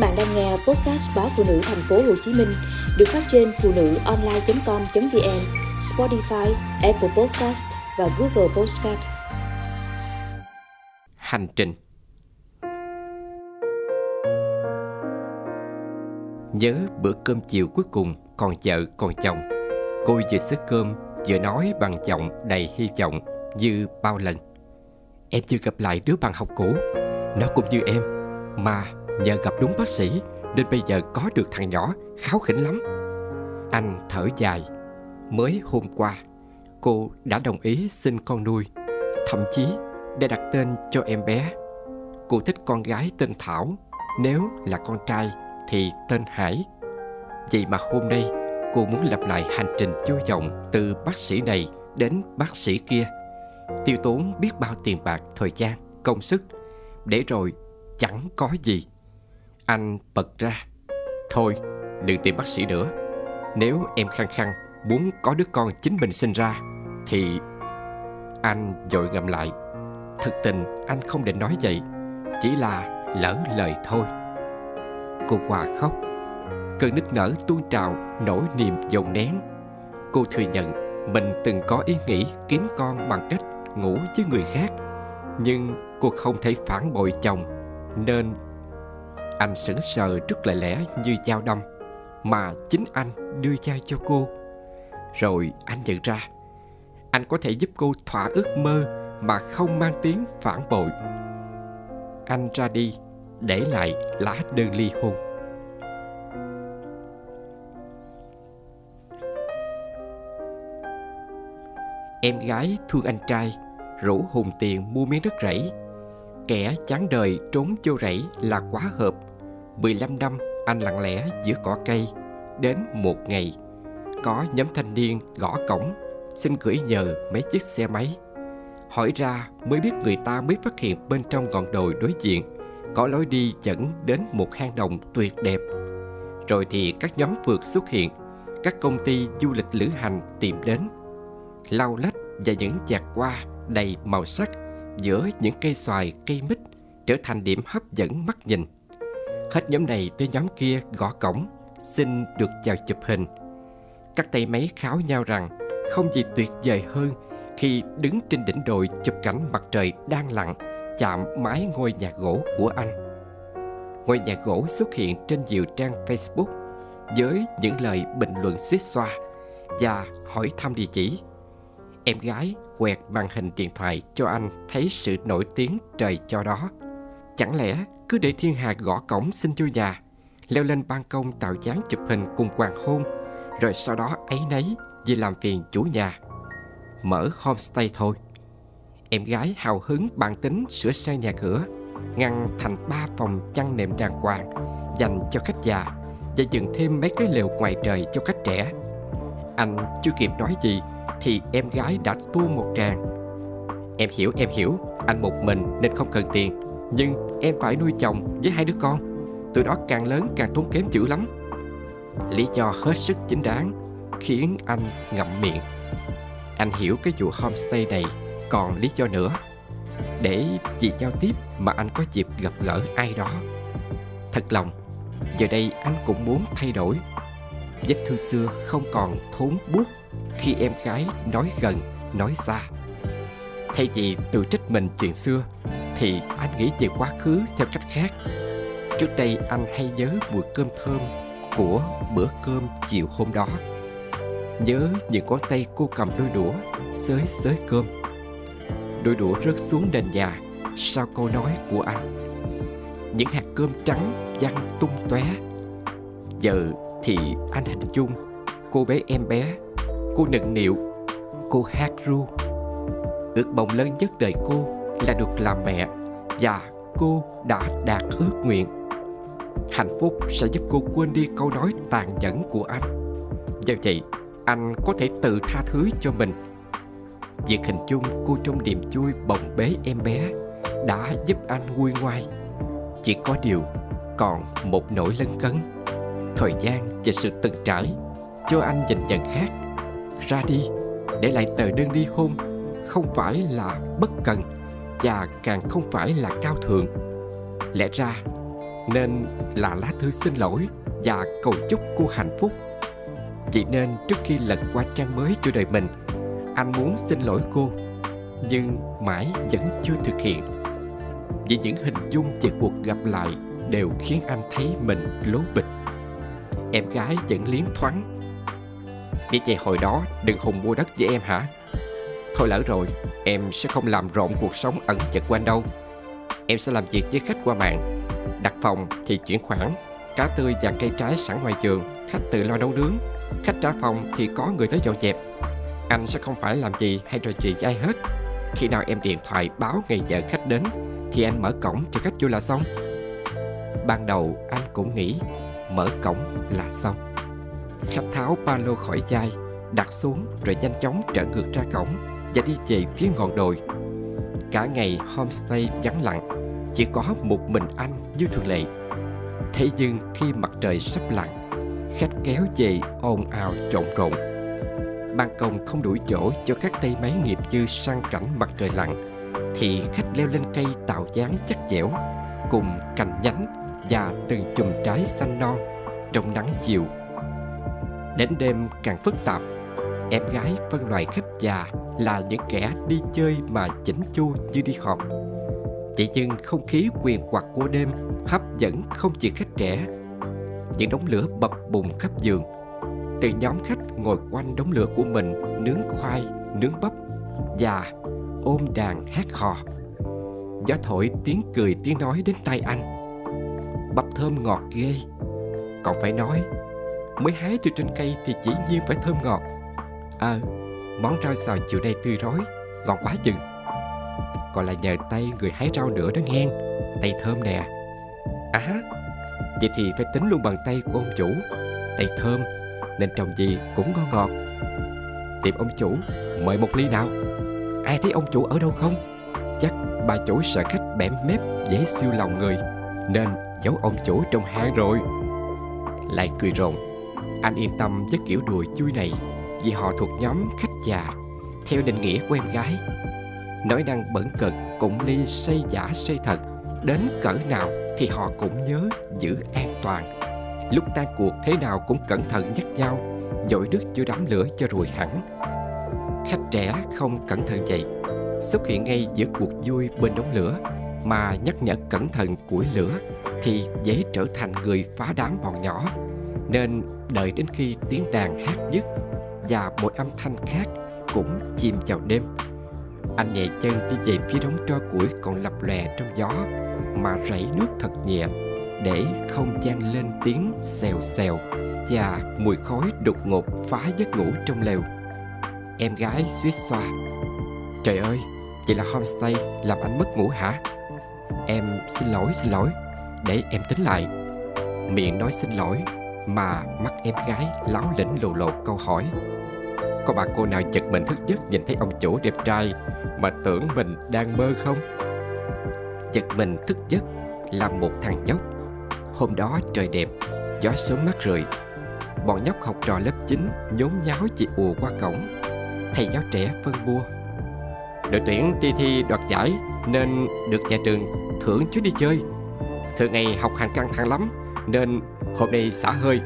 bạn đang nghe podcast báo phụ nữ thành phố Hồ Chí Minh được phát trên phụ nữ online.com.vn, Spotify, Apple Podcast và Google Podcast. Hành trình. Nhớ bữa cơm chiều cuối cùng còn vợ còn chồng. Cô vừa xếp cơm vừa nói bằng giọng đầy hy vọng như bao lần. Em chưa gặp lại đứa bạn học cũ. Nó cũng như em Mà nhờ gặp đúng bác sĩ Nên bây giờ có được thằng nhỏ kháo khỉnh lắm. Anh thở dài. Mới hôm qua Cô đã đồng ý xin con nuôi. Thậm chí để đặt tên cho em bé. Cô thích con gái tên Thảo Nếu là con trai thì tên Hải. Vậy mà hôm nay cô muốn lặp lại hành trình vô vọng Từ bác sĩ này đến bác sĩ kia. Tiêu tốn biết bao tiền bạc, thời gian, công sức. Để rồi chẳng có gì. Anh bật ra. Thôi, đừng tìm bác sĩ nữa. Nếu em khăng khăng muốn có đứa con chính mình sinh ra, Thì anh dội ngậm lại. Thực tình, anh không định nói vậy. Chỉ là lỡ lời thôi. Cô Hòa khóc. Cơn nức nở tuôn trào, Nỗi niềm dồn nén. Cô thừa nhận Mình từng có ý nghĩ kiếm con bằng cách ngủ với người khác. Nhưng cô không thể phản bội chồng, Nên anh sững sờ trước lời lẽ như dao đâm Mà chính anh đưa chai cho cô. Rồi anh nhận ra, Anh có thể giúp cô thỏa ước mơ Mà không mang tiếng phản bội. Anh ra đi, Để lại lá đơn ly hôn. Em gái thương anh trai Rủ hùng tiền mua miếng đất rẫy. Kẻ chán đời trốn vô rẫy là quá hợp. 15 năm anh lặng lẽ giữa cỏ cây. Đến một ngày Có nhóm thanh niên gõ cổng Xin gửi nhờ mấy chiếc xe máy. Hỏi ra mới biết người ta mới phát hiện bên trong ngọn đồi đối diện Có lối đi dẫn đến một hang động tuyệt đẹp. Rồi thì các nhóm vượt xuất hiện Các công ty du lịch lữ hành tìm đến. Lau lách và những giạc hoa đầy màu sắc giữa những cây xoài, cây mít trở thành điểm hấp dẫn mắt nhìn. Hết nhóm này tới nhóm kia gõ cổng, xin được chào chụp hình. Các tay máy kháo nhau rằng không gì tuyệt vời hơn khi đứng trên đỉnh đồi chụp cảnh mặt trời đang lặn chạm mái ngôi nhà gỗ của anh. Ngôi nhà gỗ xuất hiện trên nhiều trang Facebook với những lời bình luận suýt xoa và hỏi thăm địa chỉ. Em gái quẹt màn hình điện thoại cho anh thấy sự nổi tiếng trời cho đó. Chẳng lẽ cứ để thiên hà gõ cổng xin vô nhà, leo lên ban công tạo dáng chụp hình cùng hoàng hôn, rồi sau đó ấy nấy vì làm phiền chủ nhà. Mở homestay thôi. Em gái hào hứng bản tính sửa sang nhà cửa, ngăn thành ba phòng chăn nệm đàng hoàng dành cho khách già và dựng thêm mấy cái lều ngoài trời cho khách trẻ. Anh chưa kịp nói gì thì em gái đã tu một tràng Em hiểu em hiểu Anh một mình nên không cần tiền nhưng em phải nuôi chồng với hai đứa con. Tụi đó càng lớn càng tốn kém dữ lắm. Lý do hết sức chính đáng Khiến anh ngậm miệng. Anh hiểu cái vụ homestay này Còn lý do nữa. Để vì giao tiếp mà anh có dịp gặp gỡ ai đó. Thật lòng Giờ đây anh cũng muốn thay đổi. Vết thương xưa không còn thốn buốt khi em gái nói gần, nói xa. Thay vì tự trách mình chuyện xưa, thì anh nghĩ về quá khứ theo cách khác. Trước đây anh hay nhớ mùi cơm thơm của bữa cơm chiều hôm đó. Nhớ những ngón tay cô cầm đôi đũa, xới xới cơm. Đôi đũa rớt xuống nền nhà sau câu nói của anh. Những hạt cơm trắng văng tung tóe. Giờ thì anh hình dung cô bé em bé Cô nựng nịu Cô hát ru Ước mong lớn nhất đời cô là được làm mẹ Và cô đã đạt ước nguyện. Hạnh phúc sẽ giúp cô quên đi câu nói tàn nhẫn của anh. Do vậy, anh có thể tự tha thứ cho mình. Việc hình dung cô trong niềm vui bồng bế em bé Đã giúp anh nguôi ngoai. Chỉ có điều còn một nỗi lân cấn. Thời gian và sự từng trải Cho anh nhìn nhận khác. Ra đi, để lại tờ đơn ly hôn không phải là bất cần và càng không phải là cao thượng. Lẽ ra, Nên là lá thư xin lỗi Và cầu chúc cô hạnh phúc. Vậy nên trước khi lật qua trang mới cho đời mình, Anh muốn xin lỗi cô, Nhưng mãi vẫn chưa thực hiện. Vì những hình dung về cuộc gặp lại Đều khiến anh thấy mình lố bịch. Em gái vẫn liến thoáng. Vậy vậy hồi đó đừng hùng mua đất với em hả? Thôi lỡ rồi, Em sẽ không làm rộn cuộc sống ẩn chật của anh đâu. Em sẽ làm việc với khách qua mạng, Đặt phòng thì chuyển khoản, Cá tươi và cây trái sẵn ngoài trường Khách tự lo nấu nướng, Khách trả phòng thì có người tới dọn dẹp. Anh sẽ không phải làm gì hay trò chuyện với ai hết. Khi nào em điện thoại báo ngày giờ khách đến, Thì anh mở cổng cho khách vô là xong. Ban đầu anh cũng nghĩ Mở cổng là xong. Khách tháo ba lô khỏi chai, Đặt xuống rồi nhanh chóng trở ngược ra cổng. Và đi về phía ngọn đồi. Cả ngày homestay vắng lặng, Chỉ có một mình anh như thường lệ. Thế nhưng khi mặt trời sắp lặn, Khách kéo về ồn ào trộn rộn. Ban công không đủ chỗ cho các tay máy nghiệp dư sang cảnh mặt trời lặn, Thì khách leo lên cây tạo dáng chắc dẻo, Cùng cành nhánh và từng chùm trái xanh non Trong nắng chiều. Đến đêm càng phức tạp Em gái phân loại khách già là những kẻ đi chơi mà chỉnh chu như đi họp Vậy nhưng không khí quyền quạt của đêm hấp dẫn không chỉ khách trẻ. Những đống lửa bập bùng khắp giường. Từ nhóm khách ngồi quanh đống lửa của mình Nướng khoai, nướng bắp Và ôm đàn hát hò. Gió thổi tiếng cười tiếng nói đến tai anh. Bắp thơm ngọt ghê. Còn phải nói Mới hái từ trên cây thì chỉ nhiên phải thơm ngọt. À Món rau xào chiều nay tươi rói Ngon quá chừng. Còn là nhờ tay người hái rau nữa đó nghe. Tay thơm nè. À Vậy thì phải tính luôn bằng tay của ông chủ. Tay thơm Nên trồng gì cũng ngon ngọt. Tìm ông chủ Mời một ly nào. Ai thấy ông chủ ở đâu không? Chắc bà chủ sợ khách bẻm mép Dễ siêu lòng người Nên giấu ông chủ trong hang rồi. Lại cười rộn, Anh yên tâm với kiểu đùa chui này vì họ thuộc nhóm khách già theo định nghĩa của em gái. Nói năng bẩn cực, cũng ly xây giả xây thật, đến cỡ nào thì họ cũng nhớ giữ an toàn. Lúc tan cuộc thế nào cũng cẩn thận nhắc nhau, dội nước vô đám lửa cho rồi hẳn. Khách trẻ không cẩn thận vậy, xuất hiện ngay giữa cuộc vui bên đống lửa mà nhắc nhở cẩn thận củi lửa thì dễ trở thành người phá đám bọn nhỏ nên đợi đến khi tiếng đàn hát dứt và một âm thanh khác cũng chìm vào đêm. Anh nhẹ chân đi về phía đống tro củi còn lập lòe trong gió mà rảy nước thật nhẹ để không gian lên tiếng xèo xèo và mùi khói đột ngột phá giấc ngủ trong lều. Em gái suýt xoa. Trời ơi, vậy là homestay làm anh mất ngủ hả? Em xin lỗi xin lỗi. Để em tính lại. Miệng nói xin lỗi mà mắt em gái láo lĩnh lù lộ câu hỏi có bà cô nào giật mình thức giấc nhìn thấy ông chủ đẹp trai mà tưởng mình đang mơ không? Giật mình thức giấc là một thằng nhóc. Hôm đó trời đẹp, gió sớm mát rượi. Bọn nhóc học trò lớp 9 nhốn nháo chị ùa qua cổng. Thầy giáo trẻ phân bua. Đội tuyển đi thi đoạt giải nên được nhà trường thưởng chuyến đi chơi. Thường ngày học hành căng thẳng lắm nên hôm nay xả hơi.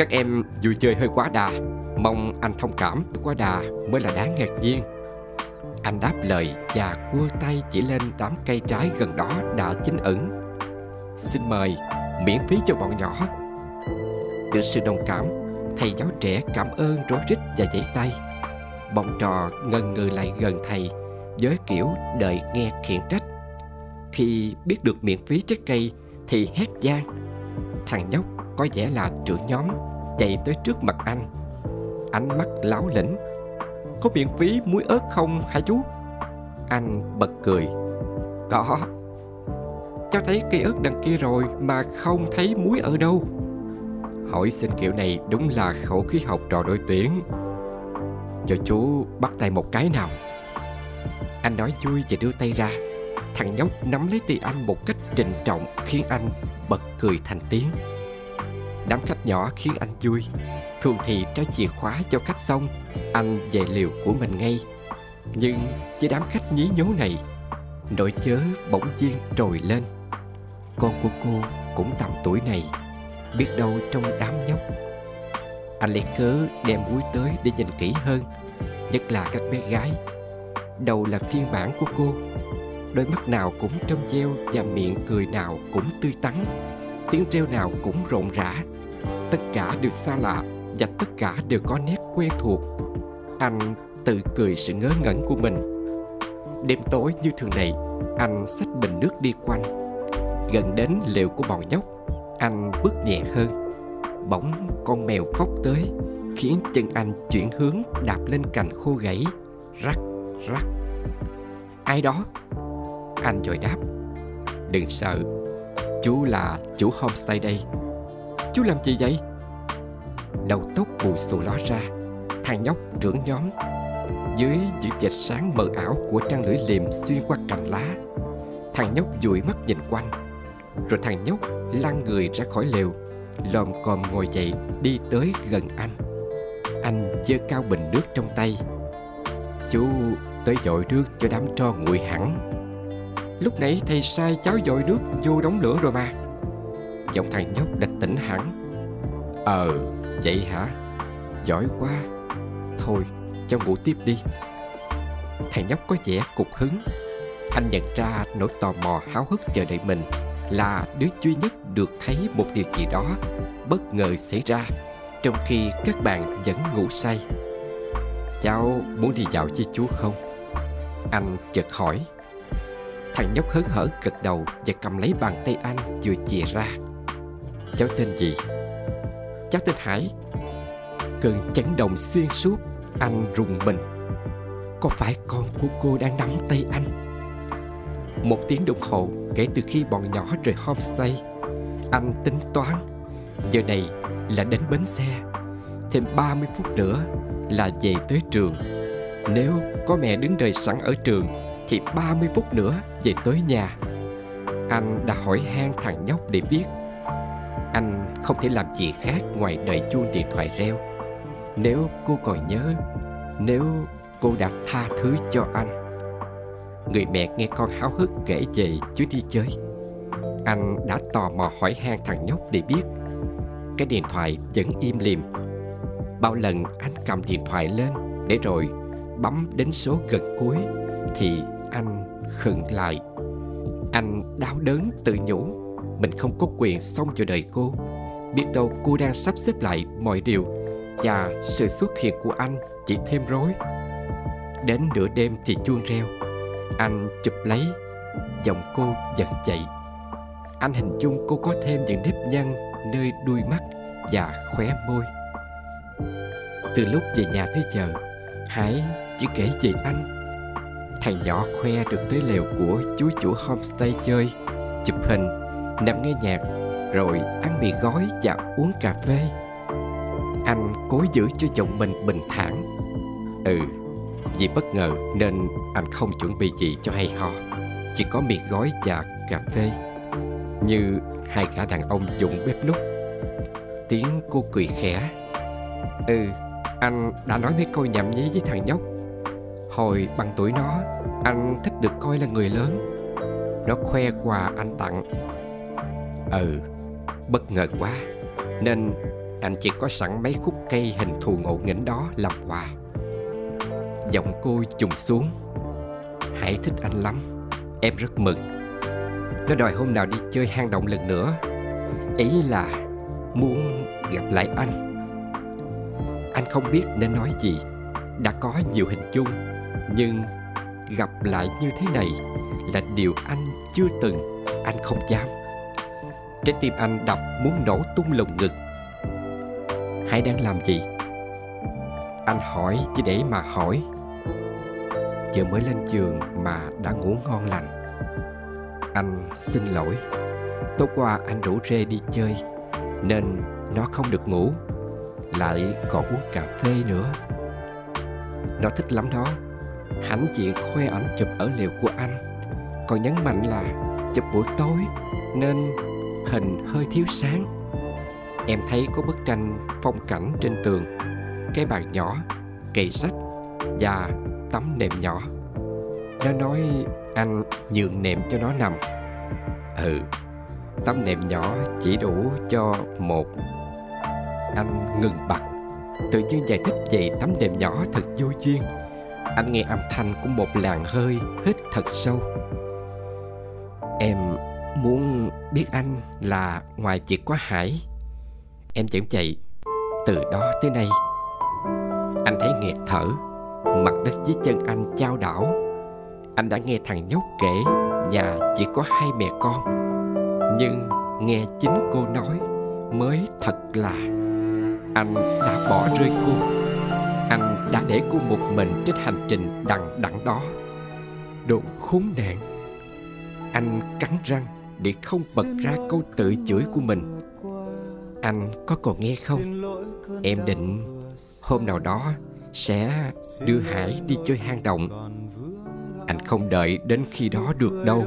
Các em vui chơi hơi quá đà. Mong anh thông cảm. Quá đà mới là đáng ngạc nhiên. Anh đáp lời và cua tay chỉ lên đám cây trái gần đó đã chín ẩn Xin mời, miễn phí cho bọn nhỏ. Được sự đồng cảm, thầy giáo trẻ cảm ơn rối rít và giãy tay. Bọn trò ngần ngừ lại gần thầy Với kiểu đợi nghe khiển trách. Khi biết được miễn phí trái cây thì hét gian. Thằng nhóc có vẻ là trưởng nhóm chạy tới trước mặt anh. Ánh mắt láo lĩnh. Có miễn phí muối ớt không hả chú? Anh bật cười. Có. Cháu thấy cây ớt đằng kia rồi mà không thấy muối ở đâu. Hỏi xin kiểu này đúng là khẩu khí học trò đội tuyển. Cho chú bắt tay một cái nào. Anh nói vui và đưa tay ra. Thằng nhóc nắm lấy tay anh một cách trịnh trọng khiến anh bật cười thành tiếng đám khách nhỏ khiến anh vui. Thường thì trao chìa khóa cho khách xong Anh về liều của mình ngay. Nhưng với đám khách nhí nhố này, Nỗi chớ bỗng nhiên trồi lên. Con của cô cũng tầm tuổi này, Biết đâu trong đám nhóc. Anh lấy cớ đem muối tới để nhìn kỹ hơn, Nhất là các bé gái. Đầu là phiên bản của cô, Đôi mắt nào cũng trong veo Và miệng cười nào cũng tươi tắn. Tiếng reo nào cũng rộn rã. Tất cả đều xa lạ Và tất cả đều có nét quen thuộc. Anh tự cười sự ngớ ngẩn của mình. Đêm tối như thường này Anh xách bình nước đi quanh. Gần đến lều của bọn nhóc, Anh bước nhẹ hơn. Bỗng con mèo phóc tới, Khiến chân anh chuyển hướng đạp lên cành khô gãy. Rắc rắc. Ai đó? Anh vội đáp. Đừng sợ. Chú là chủ homestay đây. Chú làm gì vậy? Đầu tóc bù xù ló ra Thằng nhóc trưởng nhóm. Dưới những vệt sáng mờ ảo Của trăng lưỡi liềm xuyên qua cành lá, Thằng nhóc dụi mắt nhìn quanh. Rồi thằng nhóc lăn người ra khỏi lều Lòm còm ngồi dậy Đi tới gần anh. Anh giơ cao bình nước trong tay. Chú tới dội nước cho đám tro nguội hẳn. Lúc nãy thầy sai cháu dội nước vô đống lửa rồi mà. Giọng thằng nhóc đã tỉnh hẳn. Ờ, vậy hả? Giỏi quá. Thôi, cho ngủ tiếp đi. Thằng nhóc có vẻ cục hứng. Anh nhận ra nỗi tò mò háo hức chờ đợi mình Là đứa duy nhất được thấy một điều gì đó Bất ngờ xảy ra Trong khi các bạn vẫn ngủ say. Cháu muốn đi dạo với chú không? Anh chợt hỏi. Thằng nhóc hớn hở gật đầu Và cầm lấy bàn tay anh vừa chìa ra. Cháu tên gì? Cháu tên Hải. Cơn chấn động xuyên suốt, Anh rùng mình. Có phải con của cô đang nắm tay anh? Một tiếng đồng hồ kể từ khi bọn nhỏ rời homestay. Anh tính toán, Giờ này là đến bến xe. Thêm 30 phút nữa là về tới trường. Nếu có mẹ đứng đợi sẵn ở trường thì 30 phút nữa về tới nhà. Anh đã hỏi han thằng nhóc để biết. Anh không thể làm gì khác ngoài đợi chuông điện thoại reo. Nếu cô còn nhớ, Nếu cô đã tha thứ cho anh. Người mẹ nghe con háo hức kể về chuyến đi chơi. Anh đã tò mò hỏi han thằng nhóc để biết. Cái điện thoại vẫn im lìm. Bao lần anh cầm điện thoại lên Để rồi bấm đến số gần cuối Thì anh khựng lại. Anh đau đớn tự nhủ, Mình không có quyền xong vào đời cô. Biết đâu cô đang sắp xếp lại mọi điều Và sự xuất hiện của anh chỉ thêm rối. Đến nửa đêm thì chuông reo. Anh chụp lấy, Giọng cô giật dậy. Anh hình dung cô có thêm những nếp nhăn Nơi đuôi mắt và khóe môi. Từ lúc về nhà tới giờ, Hải chỉ kể về anh. Thằng nhỏ khoe được tới lều của chú chủ homestay chơi Chụp hình, nằm nghe nhạc Rồi ăn mì gói và uống cà phê. Anh cố giữ cho chồng mình bình thản. Ừ, vì bất ngờ nên anh không chuẩn bị gì cho hay ho Chỉ có mì gói và cà phê. Như hai gã đàn ông dùng bếp nút Tiếng cô cười khẽ. Ừ, anh đã nói mấy câu nhảm nhí với thằng nhóc. Hồi bằng tuổi nó, Anh thích được coi là người lớn. Nó khoe quà anh tặng. Ừ Bất ngờ quá, Nên anh chỉ có sẵn mấy khúc cây hình thù ngộ nghĩnh đó làm quà. Giọng cô trùng xuống, Hãy thích anh lắm, Em rất mừng. Nó đòi hôm nào đi chơi hang động lần nữa. Ý là muốn gặp lại anh. Anh không biết nên nói gì, Đã có nhiều hình chung. Nhưng gặp lại như thế này Là điều anh chưa từng, Anh không dám. Trái tim anh đập muốn nổ tung lồng ngực. Hải đang làm gì? Anh hỏi chỉ để mà hỏi. Giờ mới lên giường mà đã ngủ ngon lành. Anh xin lỗi. Tối qua anh rủ rê đi chơi, Nên nó không được ngủ. Lại còn uống cà phê nữa. Nó thích lắm đó hãnh diện khoe ảnh chụp ở liệu của anh, còn nhấn mạnh là chụp buổi tối nên hình hơi thiếu sáng. Em thấy có bức tranh phong cảnh trên tường, cái bàn nhỏ, cây sách và tấm nệm nhỏ. Nó nói anh nhường nệm cho nó nằm. Ừ tấm nệm nhỏ chỉ đủ cho một. Anh ngừng bặt, Tự nhiên giải thích về tấm nệm nhỏ thật vô duyên. Anh nghe âm thanh của một làn hơi hít thật sâu. Em muốn biết anh là ngoài việc có Hải. Em chẳng chạy Từ đó tới nay. Anh thấy nghẹt thở, Mặt đất dưới chân anh trao đảo. Anh đã nghe thằng nhóc kể Nhà chỉ có hai mẹ con. Nhưng nghe chính cô nói Mới thật là Anh đã bỏ rơi cô. Anh đã để cô một mình Trên hành trình đằng đẵng đó. Đồ khốn nạn. Anh cắn răng Để không bật ra câu tự chửi của mình. Anh có còn nghe không? Em định Hôm nào đó Sẽ đưa Hải đi chơi hang động. Anh không đợi đến khi đó được đâu